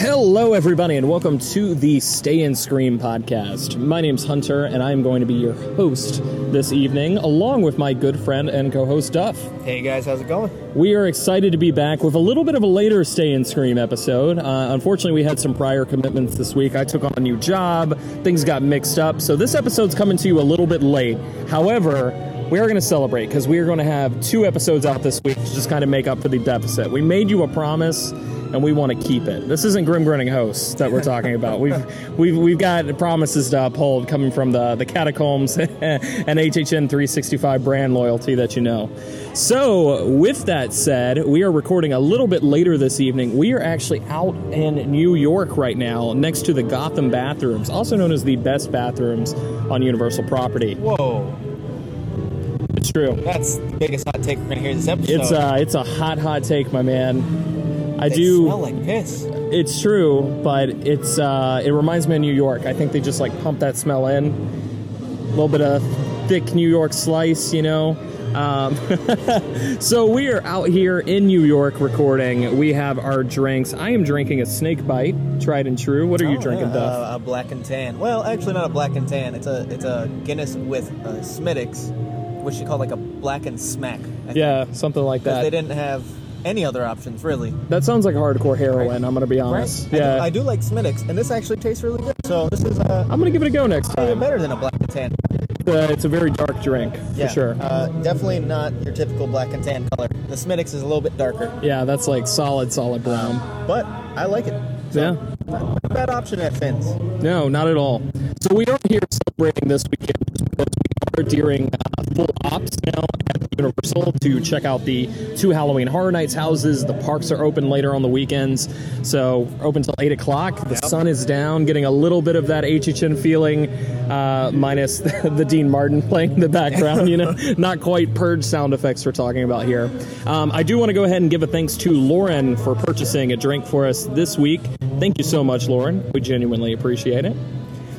Hello, everybody, and welcome to the Stay and Scream podcast. My name's Hunter, and I'm going to be your host this evening, along with my good friend and co host Duff. Hey guys, how's it going? We are excited to be back with a little bit of a later Stay and Scream episode. Uh, unfortunately, we had some prior commitments this week. I took on a new job, things got mixed up, so this episode's coming to you a little bit late. However, we are going to celebrate because we are going to have two episodes out this week to just kind of make up for the deficit. We made you a promise and we want to keep it. This isn't grim grinning hosts that we're talking about. We've we've we've got promises to uphold coming from the the catacombs and HHN 365 brand loyalty that you know. So, with that said, we are recording a little bit later this evening. We are actually out in New York right now, next to the Gotham bathrooms, also known as the best bathrooms on Universal property. Whoa, It's true. that's the biggest hot take we're gonna hear this episode. It's uh it's a hot hot take, my man. I they do smell like piss. It's true, but it's uh, it reminds me of New York. I think they just like pump that smell in. A little bit of thick New York slice, you know. Um, so we are out here in New York recording. We have our drinks. I am drinking a snake bite, tried and true. What are you Oh, drinking, yeah, Duff? uh, a black and tan. Well, actually, not a black and tan. It's a it's a Guinness with uh, Smithwick's, which you call like a black and smack. I think. yeah, something like that. they didn't have any other options really. that sounds like hardcore heroin. I'm gonna be honest. I do- Yeah, I do, like Smithwick's, and this actually tastes really good. So this is uh, I'm gonna give it a go next time. better than a black and tan. Uh, it's a very dark drink Yeah, for sure. Uh, definitely not your typical black and tan color. The Smithwick's is a little bit darker, yeah, that's like solid, solid brown. but I like it. Yeah. Not a bad option at Finn's. No, not at all. So we are here celebrating this weekend during uh, full ops now at Universal to check out the two Halloween Horror Nights houses. The parks are open later on the weekends, so open till eight o'clock. The sun is down, getting a little bit of that HHN feeling, uh, minus the Dean Martin playing in the background. You know, not quite purge sound effects we're talking about here. Um, I do want to go ahead and give a thanks to Lauren for purchasing a drink for us this week. Thank you so much, Lauren. We genuinely appreciate it.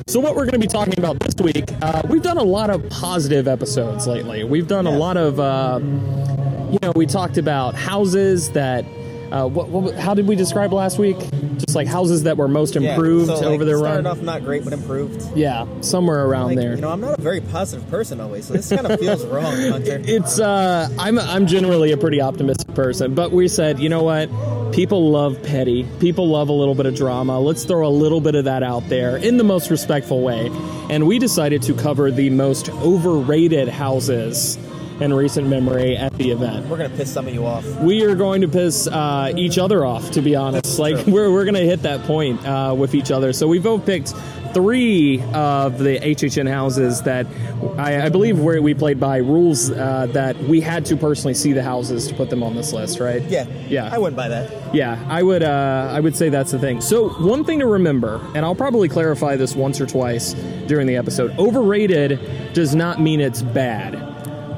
So, what we're going to be talking about this week, uh, we've done a lot of positive episodes lately. We've done a lot of, uh, you know, we talked about houses that. Uh, what, what, how did we describe last week? Just like houses that were most Yeah, improved so, like, over their started run. off not great, but improved. yeah, somewhere around Like, there. You know, I'm not a very positive person always, so this kind of feels wrong, Hunter. it's uh I'm I'm generally a pretty optimistic person, but we said, you know what? People love petty. People love a little bit of drama. Let's throw a little bit of that out there in the most respectful way. And we decided to cover the most overrated houses in recent memory at the event. We're gonna piss some of you off. We are going to piss uh, each other off, to be honest. Like we're we're going to hit that point uh, with each other. So we both picked three of the HHN houses that I, I believe where we played by rules uh, that we had to personally see the houses to put them on this list, right? Yeah, Yeah. I wouldn't buy that. Yeah, I would. Uh, I would say that's the thing. So one thing to remember, and I'll probably clarify this once or twice during the episode: overrated does not mean it's bad.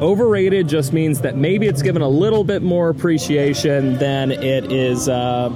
Overrated just means that maybe it's given a little bit more appreciation than it is. Uh,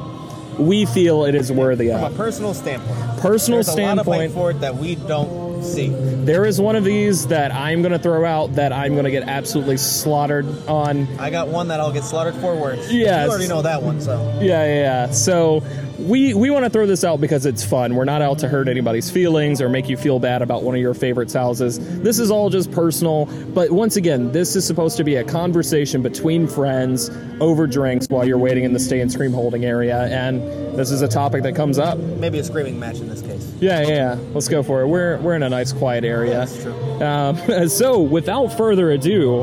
we feel it is worthy From a personal standpoint, Personal there's a lot of standpoint, for it that we don't see. there is one of these that I'm going to throw out that I'm going to get absolutely slaughtered on. I got one that I'll get slaughtered for worse. Yes. you already know that one, so Yeah, yeah, yeah. So we we want to throw this out because it's fun. We're not out to hurt anybody's feelings or make you feel bad about one of your favorite houses. This is all just personal. But once again, this is supposed to be a conversation between friends over drinks while you're waiting in the stay and scream holding area. And this is a topic that comes up. maybe a screaming match in this case. Yeah, yeah, yeah. Let's go for it. We're we're in a nice quiet area. That's true. Um, so without further ado,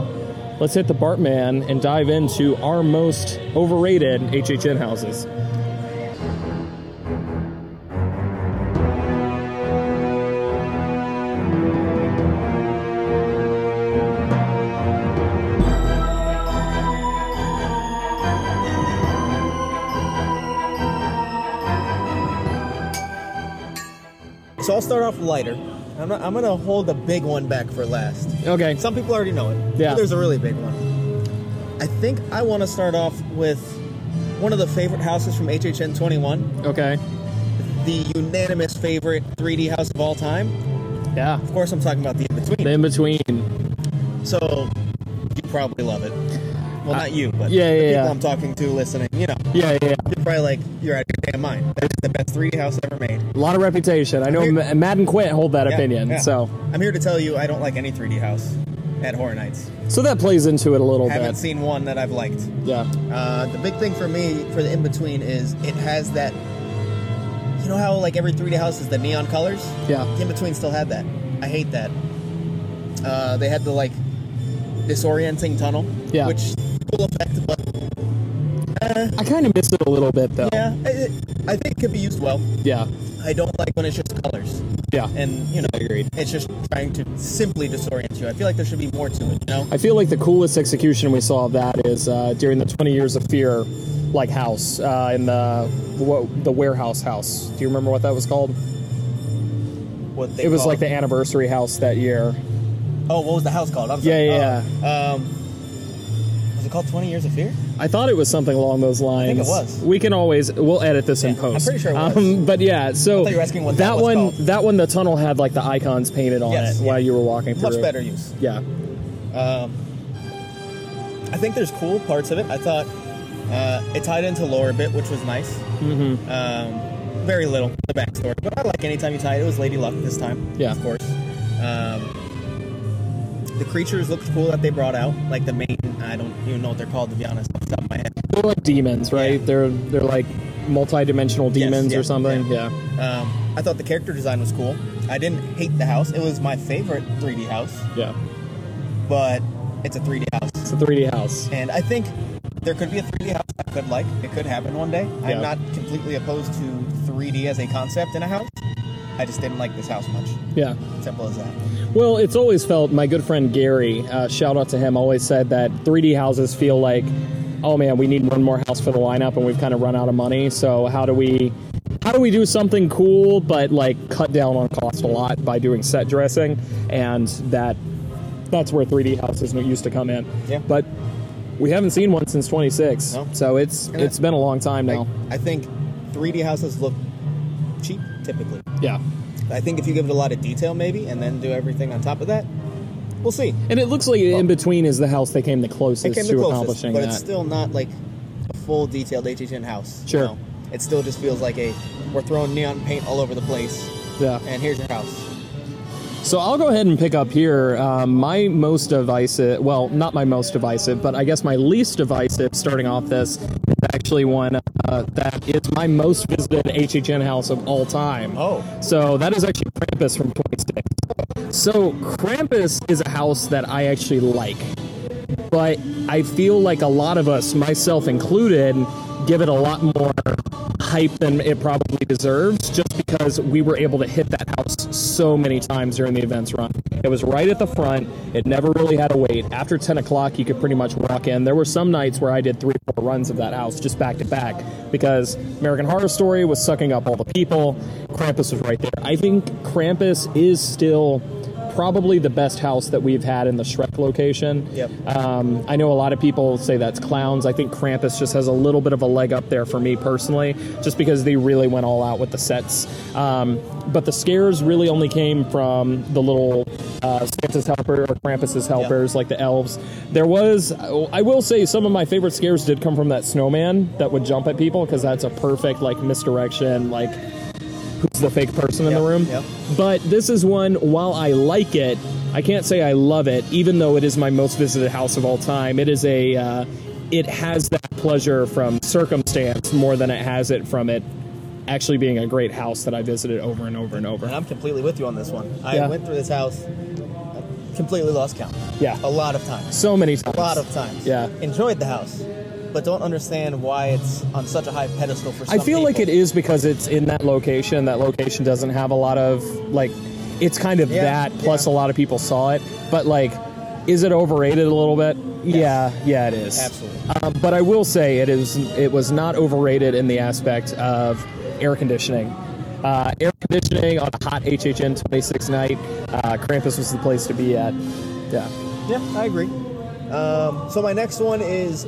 let's hit the Bartman and dive into our most overrated HHN houses. Start off lighter. I'm, not, I'm gonna hold the big one back for last. Okay. Some people already know it. Yeah. There's a really big one. I think I want to start off with one of the favorite houses from HHN 21, Okay. the unanimous favorite 3D house of all time. Yeah. Of course, I'm talking about the in between. The in between. So you probably love it. Well, not you, but yeah, the yeah, people yeah. I'm talking to, listening. You know, Yeah, yeah, yeah. you're probably like, you're out of your damn mind. That's the best 3D house ever made. A lot of reputation. I know here- Ma- Matt and Quint hold that Yeah, opinion. yeah. So, I'm here to tell you, I don't like any 3D house at Horror Nights. so that plays into it a little bit. I Haven't seen one that I've liked. Yeah. Uh, the big thing for me for the in between is it has that. You know how like every 3D house is the neon colors. Yeah. The in between still had that. I hate that. Uh, they had the like disorienting tunnel. Yeah. Which cool effect, but I kind of miss it a little bit though. yeah, it, I think it could be used well. Yeah. I don't like when it's just colors, Yeah. and you know, agreed. it's just trying to simply disorient you. I feel like there should be more to it. You know. I feel like the coolest execution we saw of that is uh, during the 20 Years of Fear, like house uh, in the what, the warehouse house. Do you remember what that was called? What they It was call- like the anniversary house that year. Oh, what was the house called? I'm Yeah, sorry. yeah, Oh, Um, was it called Twenty Years of Fear? I thought it was something along those lines. I think it was. We can always we'll edit this in Yeah, I'm post. pretty sure it was. Um, but yeah, so thought you were asking what that was one called. that one the tunnel had like the icons painted on Yes, it yeah. while you were walking through. Much better use. Yeah. Um, I think there's cool parts of it. I thought uh, it tied into lore a bit, which was nice. Mm-hmm. Um, very little the backstory, but I like anytime you tie it. It was Lady Luck this time, Yeah. of course. Um, the creatures looked cool that they brought out, like the main. I don't even know what they're called to be honest, off the top of my head. They're like demons, right? Yeah. They're they're like multi-dimensional Yes, demons yeah, or something. yeah. Yeah. Um, I thought the character design was cool. I didn't hate the house. It was my favorite 3D house, Yeah. but it's a 3D house. It's a 3D house. And I think there could be a 3D house I could like. It could happen one day. Yeah. I'm not completely opposed to 3D as a concept in a house. I just didn't like this house much. Yeah. Simple as that. Well, it's always felt my good friend Gary, uh, shout out to him, always said that 3D houses feel like, oh man, we need one more house for the lineup, and we've kind of run out of money. So how do we, how do we do something cool but like cut down on cost a lot by doing set dressing? And that, that's where 3D houses used to come in. Yeah. But we haven't seen one since 26, No. so it's it's been a long time now. I think 3D houses look cheap typically. yeah. I think if you give it a lot of detail maybe and then do everything on top of that, we'll see. And it looks like in between is the house they came the closest came to the closest, accomplishing but that. it's still not like a full detailed HHN house. you Sure. know? It still just feels like a we're throwing neon paint all over the place yeah. and here's your house. So I'll go ahead and pick up here. Um, my most divisive, well, not my most divisive, but I guess my least divisive starting off this is actually one uh, that is my most visited HHN house of all time. Oh. So that is actually Krampus from 26. So Krampus is a house that I actually like, but I feel like a lot of us, myself included, give it a lot more hype than it probably deserves just because we were able to hit that house so many times during the events run. It was right at the front. It never really had a wait. After 10 o'clock, you could pretty much walk in. There were some nights where I did three or four runs of that house just back to back because American Horror Story was sucking up all the people. Krampus was right there. I think Krampus is still probably the best house that we've had in the Shrek location. Yep. Um, I know a lot of people say that's clowns. I think Krampus just has a little bit of a leg up there for me personally, just because they really went all out with the sets. Um, but the scares really only came from the little uh, Santa's helper or Krampus's helpers, like the elves. There was, I will say, some of my favorite scares did come from that snowman that would jump at people because that's a perfect like misdirection, like who's the fake person in the room. yep. But this is one, while I like it, I can't say I love it, even though it is my most visited house of all time. It is a, uh, it has that pleasure from circumstance more than it has it from it actually being a great house that I visited over and over and over. And I'm completely with you on this one. I Yeah. went through this house, completely lost count. Yeah. A lot of times. So many times. A lot of times. Yeah. Enjoyed the house, but don't understand why it's on such a high pedestal for some I feel like it is because it's in that location. That location doesn't have a lot of like. It's kind of Yeah, that. Plus, yeah. a lot of people saw it. But like, is it overrated a little bit? Yeah, yeah, it is. Absolutely. Um, but I will say it is. It was not overrated in the aspect of air conditioning. Uh, air conditioning on a hot HHN 26 night. Uh, Krampus was the place to be at. Yeah. Yeah, I agree. Um, so my next one is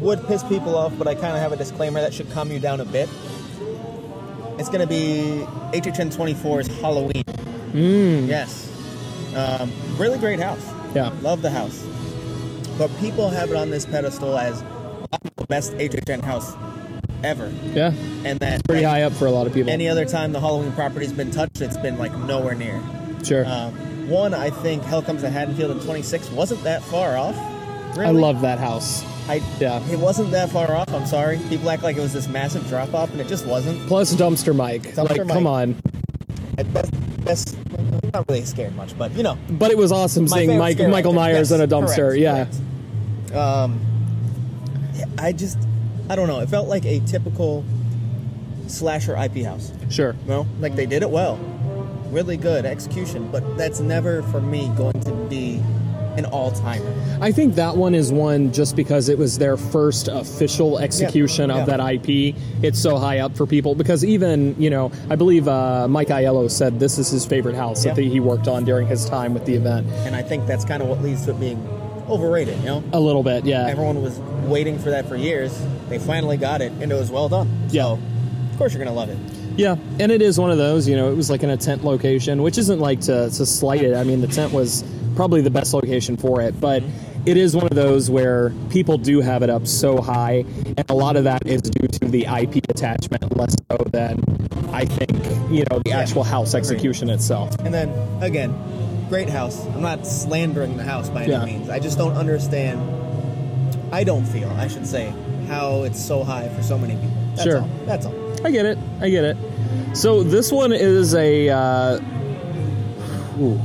would piss people off, but I kind of have a disclaimer that should calm you down a bit. It's going to be HHN 24's Halloween. Mmm. Yes. Um, really great house. Yeah. Love the house. but people have it on this pedestal as the best HHN house ever, Yeah, and that pretty high up for a lot of people. any other time the Halloween property's been touched, it's been like nowhere near. sure. Um, one, I think Hell Comes to Haddonfield in 26 wasn't that far off. I love that house. I, Yeah. It wasn't that far off. I'm sorry. People act like it was this massive drop off, and it just wasn't. Plus Dumpster Mike. Dumpster like, come on. At best, best, I'm not really scared much, but you know, But it was awesome seeing Mike, Michael actor. Myers Yes, in a dumpster. correct, yeah. correct. Um, I just, I don't know. It felt like a typical slasher IP house. Sure. You know, like they did it well, really good execution. But that's never for me going to be an all timer. I think that one is one just because it was their first official execution Yeah, of yeah. that IP. It's so high up for people because even you know I believe uh, Mike Aiello said this is his favorite house that he worked on during his time with the event. And I think that's kind of what leads to it being overrated. You know, A little bit, yeah. everyone was waiting for that for years. They finally got it, and it was well done. Yeah. Of course, you're gonna love it. Yeah, and it is one of those. You know, it was like in a tent location, which isn't like to, to slight it. I mean, the tent was probably the best location for it, but it is one of those where people do have it up so high, and a lot of that is due to the IP attachment, less so than I think you know the Yeah, actual house agreed. execution itself. And then again, great house. I'm not slandering the house by any Yeah. means. I just don't understand. I don't feel, I should say, how it's so high for so many people. That's Sure. all. That's all. I get it. I get it. So this one is a. Uh, ooh,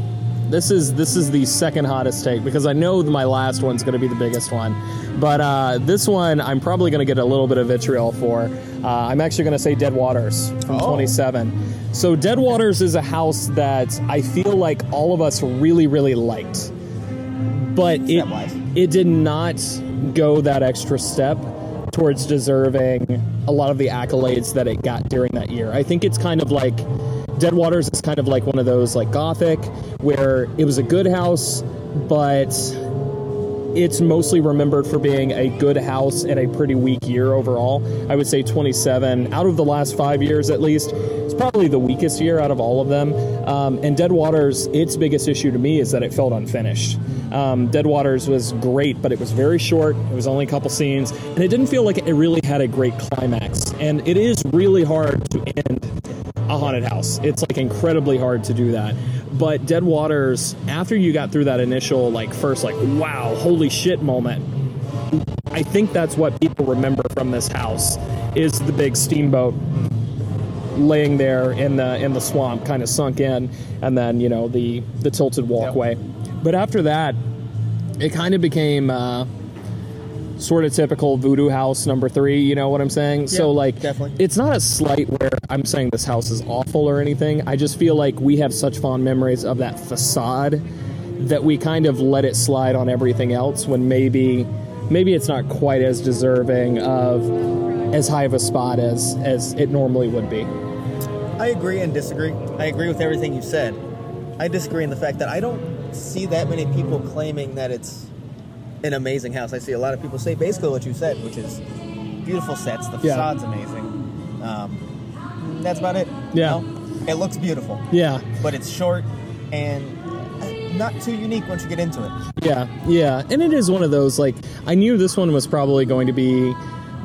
this is this is the second hottest take because I know my last one's going to be the biggest one, but uh, this one I'm probably going to get a little bit of vitriol for. Uh, I'm actually going to say Dead Waters from Oh. 27. So Dead Waters is a house that I feel like all of us really really liked, but it it did not go that extra step towards deserving a lot of the accolades that it got during that year. I think it's kind of like Dead Waters is kind of like one of those like Gothic where it was a good house, but it's mostly remembered for being a good house in a pretty weak year overall. I would say 27 out of the last five years at least. It's probably the weakest year out of all of them. Um, and Dead Waters, its biggest issue to me is that it felt unfinished. Um, Dead Waters was great, but it was very short. It was only a couple scenes, and it didn't feel like it really had a great climax. And it is really hard to end haunted house. It's like incredibly hard to do that. But Dead Waters, after you got through that initial like first like wow, holy shit moment, I think that's what people remember from this house is the big steamboat laying there in the in the swamp kind of sunk in and then you know the the tilted walkway but after that it kind of became uh sort of typical voodoo house number three you know what i'm saying so like definitely. it's not a slight where i'm saying this house is awful or anything i just feel like we have such fond memories of that facade that we kind of let it slide on everything else when maybe maybe it's not quite as deserving of as high of a spot as as it normally would be I agree and disagree. I agree with everything you said. I disagree in the fact that I don't see that many people claiming that it's an amazing house. I see a lot of people say basically what you said, which is beautiful sets, the Yeah. facade's amazing. Um, that's about it. you Yeah. know? It looks beautiful, yeah but it's short and not too unique once you get into it. Yeah, yeah, and it is one of those like I knew this one was probably going to be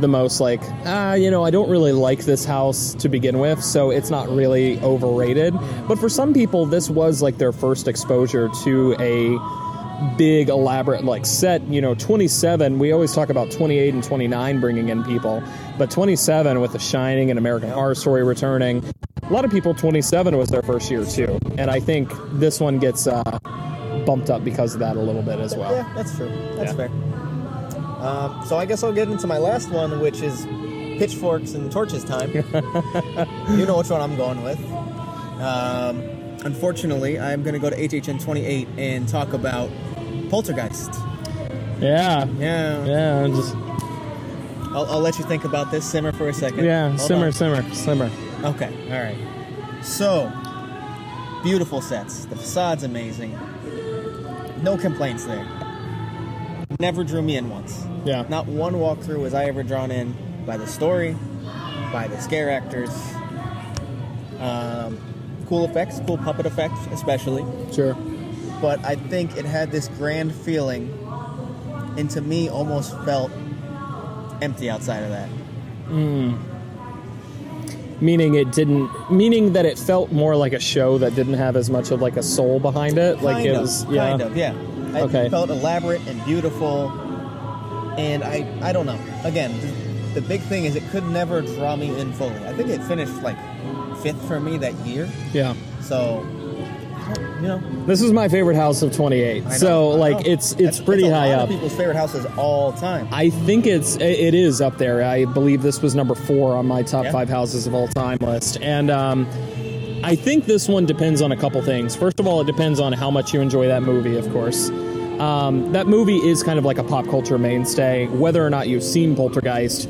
the most like ah you know I don't really like this house to begin with, so it's not really overrated. But for some people, this was like their first exposure to a big elaborate like set you know 27 we always talk about 28 and 29 bringing in people but 27 with the shining and american horror story returning a lot of people 27 was their first year too and i think this one gets uh, bumped up because of that a little bit as well Yeah, that's true. That's Yeah. fair. Um, so I guess I'll get into my last one, which is pitchforks and torches time. you know which one I'm going with. Um, unfortunately, I'm going to go to HHN 28 and talk about Poltergeist. yeah Yeah, yeah just I'll, I'll let you think about this. Simmer for a second. yeah Hold simmer on. simmer simmer Okay, all right. So, beautiful sets. The facade's amazing. No complaints there. Never drew me in once. yeah Not one walkthrough was I ever drawn in by the story, by the scare actors. Um, cool effects, cool puppet effects, especially. sure But I think it had this grand feeling and to me almost felt empty outside of that. Hmm. meaning it didn't meaning that it felt more like a show that didn't have as much of like a soul behind it like it of, was yeah kind of, yeah. It Okay. felt elaborate and beautiful, and I, I don't know. Again, the, the big thing is it could never draw me in fully. I think it finished like fifth for me that year, yeah so you know. this is my favorite house of 28 know, so like it's it's That's- pretty a high up Of people's favorite houses all time. I think it's it is up there. I believe this was number four on my top Yeah. five houses of all time list, and um, I think this one depends on a couple things. First of all, it depends on how much you enjoy that movie, of course. Um, that movie is kind of like a pop culture mainstay. Whether or not you've seen Poltergeist,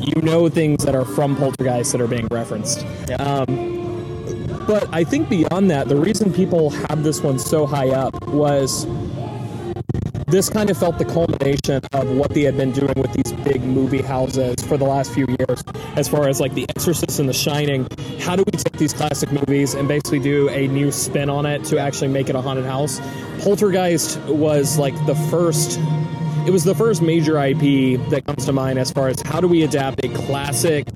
you know things that are from Poltergeist that are being referenced. Yeah. Um, but I think beyond that, the reason people have this one so high up was this kind of felt the culmination of what they had been doing with these big movie houses for the last few years, as far as like The Exorcist and The Shining. How do we take these classic movies and basically do a new spin on it to actually make it a haunted house? Poltergeist was like the first. It was the first major IP that comes to mind as far as how do we adapt a classic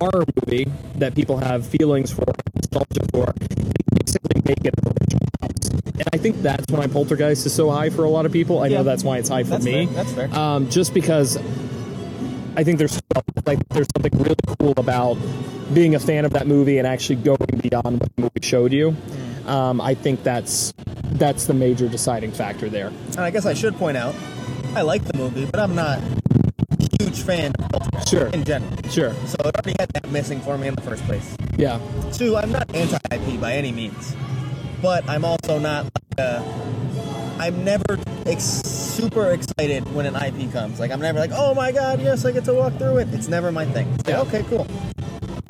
horror movie that people have feelings for, nostalgia for, and basically make it an original house. And I think that's why Poltergeist is so high for a lot of people. I Yeah. know that's why it's high for That's me. fair, that's fair. Um, just because I think there's like there's something really cool about being a fan of that movie and actually going beyond what the movie showed you. Mm. Um, I think that's that's the major deciding factor there. And I guess I should point out, I like the movie, but I'm not a huge fan of Sure. in general. Sure. So it already had that missing for me in the first place. Yeah. Two, I'm not anti-IP by any means, but I'm also not like a, I'm never ex- super excited when an IP comes. Like I'm never like, oh my god, yes, I get to walk through it. It's never my thing. Like, Yeah. okay, cool.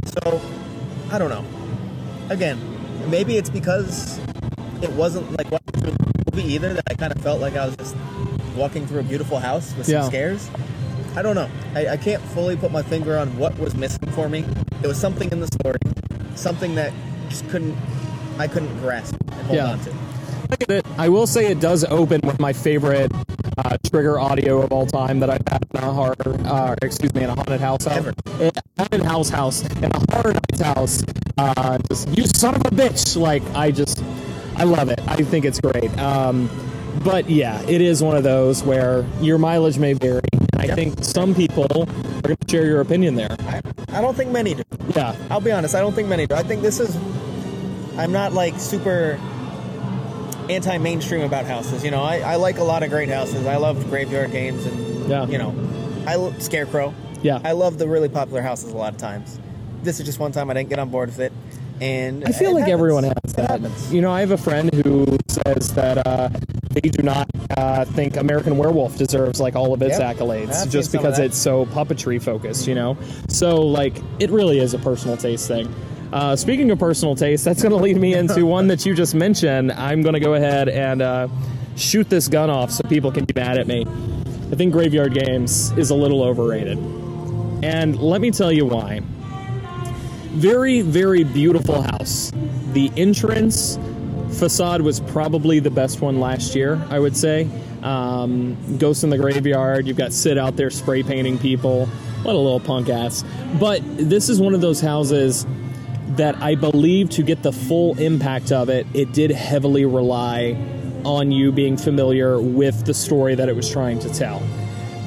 So, I don't know. Again, maybe it's because it wasn't like through a movie either that I kind of felt like I was just walking through a beautiful house with some Yeah. scares. I don't know. I, I can't fully put my finger on what was missing for me. It was something in the story, something that just couldn't, I couldn't grasp and hold Yeah. on to. Look at it. I will say it does open with my favorite uh, trigger audio of all time that I've had in a horror, uh, excuse me, in a haunted house. Ever. In a haunted house house, in a horror night house. Uh, just, you son of a bitch! Like, I just, I love it. I think it's great. Um, but yeah, it is one of those where your mileage may vary. I Yep. think some people are going to share your opinion there. I, I don't think many do. Yeah. I'll be honest, I don't think many do. I think this is. I'm not like super anti-mainstream about houses. You know, I, I like a lot of great houses. I love Graveyard Games and Yeah. you know, I lo- Scarecrow. Yeah. I love the really popular houses a lot of times. This is just one time I didn't get on board with it, and I feel like happens. everyone has that. You know, I have a friend who says that uh, they do not uh, think American Werewolf deserves like all of its Yep. accolades I've just seen some of because it's so puppetry focused. You know, so like it really is a personal taste thing. Uh, speaking of personal taste, that's going to lead me into one that you just mentioned. I'm going to go ahead and uh, shoot this gun off so people can be mad at me. I think Graveyard Games is a little overrated. And let me tell you why. Very, very beautiful house. The entrance facade was probably the best one last year, I would say. Um, Ghost in the Graveyard, you've got Sid out there spray painting people. What a little punk ass. But this is one of those houses that I believe to get the full impact of it, it did heavily rely on you being familiar with the story that it was trying to tell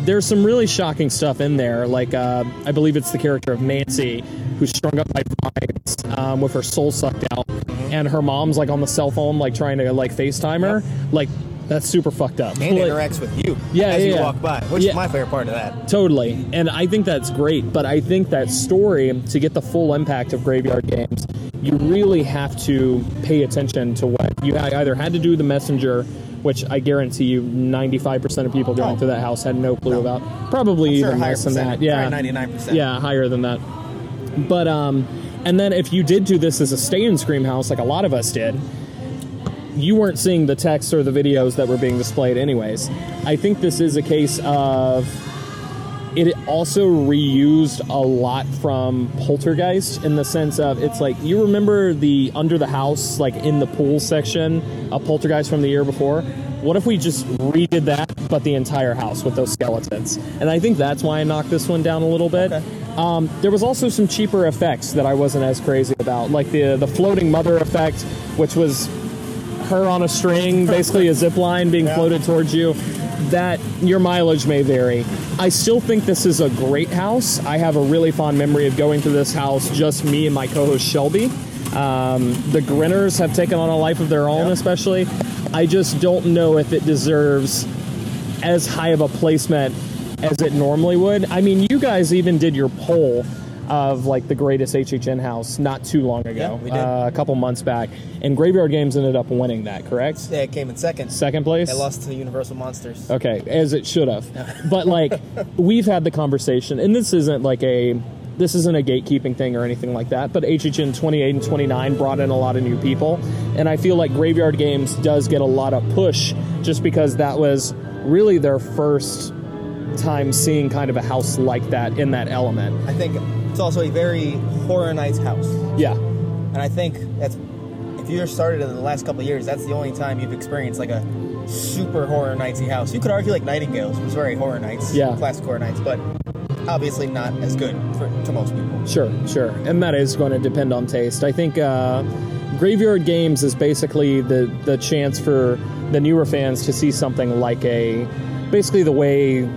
there's some really shocking stuff in there. Like, uh, I believe it's the character of Nancy who's strung up by vines um, with her soul sucked out, and her mom's like on the cell phone, like trying to like FaceTime her. Like, that's super fucked up. and Like, interacts with you Yeah, as yeah, you yeah. walk by, which Yeah. is my favorite part of that. Totally. And I think that's great. But I think that story, to get the full impact of Graveyard Games, you really have to pay attention to what you either had to do the messenger, which I guarantee you 95% of people going Oh. through that house had no clue about. Probably Sure, even higher less than that. Yeah. probably 99%. Yeah, higher than that. But, um, and then if you did do this as a stay in Scream house, like a lot of us did, you weren't seeing the text or the videos that were being displayed anyways. I think this is a case of it also reused a lot from Poltergeist in the sense of it's like you remember the under the house like in the pool section of Poltergeist from the year before. What if we just redid that, but the entire house with those skeletons? And I think that's why I knocked this one down a little bit. Okay. Um, there was also some cheaper effects that I wasn't as crazy about, like the the floating mother effect, which was her on a string, basically a zip line being Yeah. floated towards you. That your mileage may vary. I still think this is a great house. I have a really fond memory of going to this house, just me and my co-host Shelby. Um, the Grinners have taken on a life of their own, Yeah. especially. I just don't know if it deserves as high of a placement as it normally would. I mean, you guys even did your poll of like the greatest HHN house not too long ago, Yeah, we did. Uh, a couple months back, and Graveyard Games ended up winning that. Correct? Yeah, it came in second. Second place. It lost to Universal Monsters. Okay, as it should have. But like we've had the conversation, and this isn't like a this isn't a gatekeeping thing or anything like that. But HHN 28 and 29 brought in a lot of new people, and I feel like Graveyard Games does get a lot of push just because that was really their first time seeing kind of a house like that in that element. I think it's also a very Horror Nights house. Yeah, And I think that's if you're started in the last couple of years, that's the only time you've experienced like a super horror nightsy house. You could argue like Nightingales was very horror nights, Yeah. classic horror nights, but obviously not as good for, to most people. Sure, sure. And that is going to depend on taste. I think uh, Graveyard Games is basically the, the chance for the newer fans to see something like a basically the way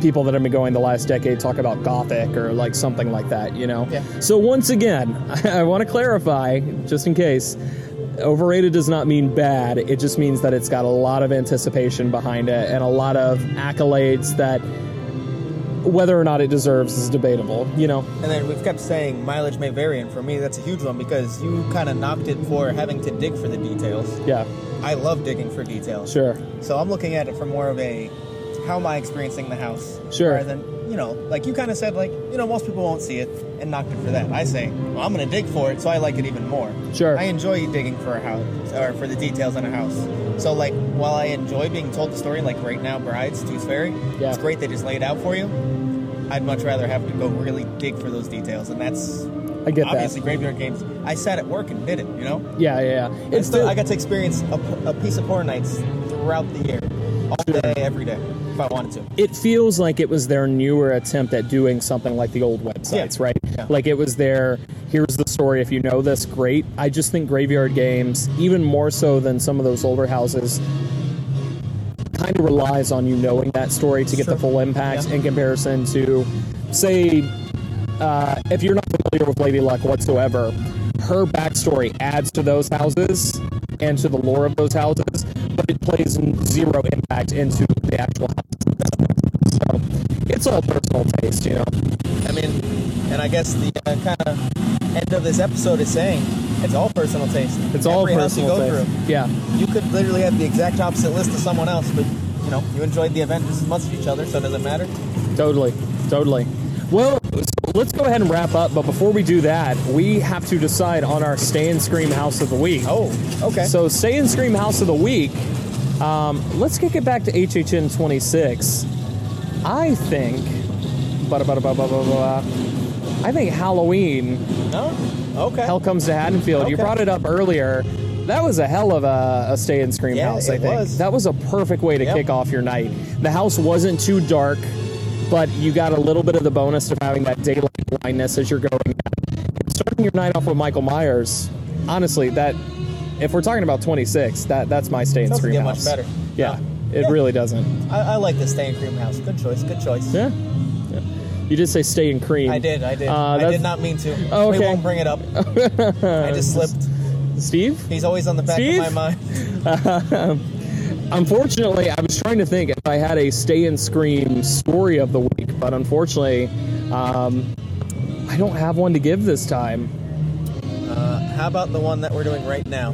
people that have been going the last decade talk about Gothic or like something like that, you know? Yeah. So, once again, I, want to clarify, just in case. Overrated does not mean bad. It just means that it's got a lot of anticipation behind it and a lot of accolades that whether or not it deserves is debatable, you know? And then we've kept saying mileage may vary, and for me that's a huge one because you kind of knocked it for having to dig for the details. Yeah, I love digging for details. sure. So I'm looking at it from more of a how am I experiencing the house? Sure. Rather than, you know, like you kind of said, like, you know, most people won't see it and knocked it for that. I say, well, I'm going to dig for it, so I like it even more. Sure. I enjoy digging for a house, or for the details in a house. So, like, while I enjoy being told the story, like right now, Brides, Tooth Fairy, Yeah. it's great they just lay it out for you. I'd much rather have to go really dig for those details, and that's I get obviously that. graveyard games. I sat at work and did it, you know? Yeah, yeah, yeah. I, It's still, I got to experience a, a piece of horror nights throughout the year, all day, every day, if I wanted to. it feels like it was their newer attempt at doing something like the old websites, Yeah. right? Yeah. Like it was their here's the story. If you know this, great. I just think Graveyard Games, even more so than some of those older houses, kind of relies on you knowing that story to get Sure. the full impact Yeah. in comparison to, say, uh, if you're not familiar with Lady Luck whatsoever, her backstory adds to those houses and to the lore of those houses, but it plays zero impact into the actual. So it's all personal taste, you know. I mean, and I guess the uh, kind of end of this episode is saying it's all personal taste. It's all Every house personal you go taste. through. Yeah, You could literally have the exact opposite list of someone else, but you know you enjoyed the event as much as each other, so it doesn't matter. totally, totally. Well, so let's go ahead and wrap up. But before we do that, we have to decide on our Stay and Scream House of the Week. Oh, okay. So, Stay and Scream House of the Week. Um, let's kick it back to HHN 26. I think. Blah, blah, blah, blah, blah, blah, I think Halloween. no, okay. Hell comes to Haddonfield. You brought it up earlier. That was a hell of a, a stay and scream Yeah, house. I it think was. that was a perfect way to Yep. kick off your night. The house wasn't too dark, but you got a little bit of the bonus of having that daylight blindness as you're going. Starting your night off with Michael Myers, honestly, that if we're talking about 26, that that's my stay and Doesn't scream get much better. Yeah, No. it Yeah. really doesn't. I, I like the stay in cream house. Good choice. Good choice. Yeah. yeah. You did say stay and cream. I did. I did. Uh, I that's- did not mean to. Oh, We okay. won't bring it up. I just slipped. Steve? He's always on the back Steve? of my mind. Unfortunately, I was trying to think if I had a stay and scream story of the week, but unfortunately, um, I don't have one to give this time. How about the one that we're doing right now,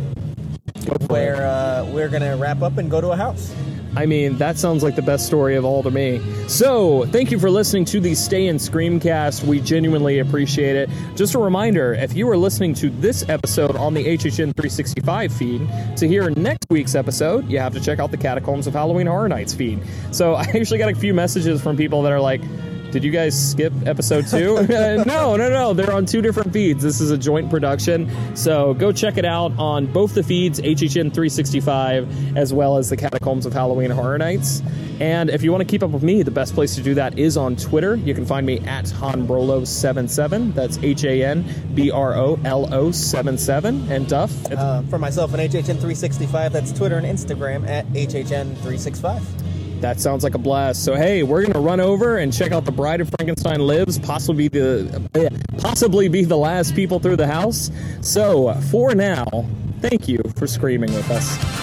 where uh, we're gonna wrap up and go to a house? I mean, that sounds like the best story of all to me. So, thank you for listening to the Stay and Screamcast. We genuinely appreciate it. Just a reminder if you are listening to this episode on the HHN 365 feed, to hear next week's episode, you have to check out the Catacombs of Halloween Horror Nights feed. So, I actually got a few messages from people that are like, Did you guys skip episode two? no, no, no. They're on two different feeds. This is a joint production. So go check it out on both the feeds, HHN 365, as well as the Catacombs of Halloween Horror Nights. And if you want to keep up with me, the best place to do that is on Twitter. You can find me at Hanbrolo77. That's H A N B R O L O 77. And Duff? Uh, for myself, an HHN365, that's Twitter and Instagram at HHN365. That sounds like a blast. So hey, we're gonna run over and check out the Bride of Frankenstein lives, possibly be the possibly be the last people through the house. So for now, thank you for screaming with us.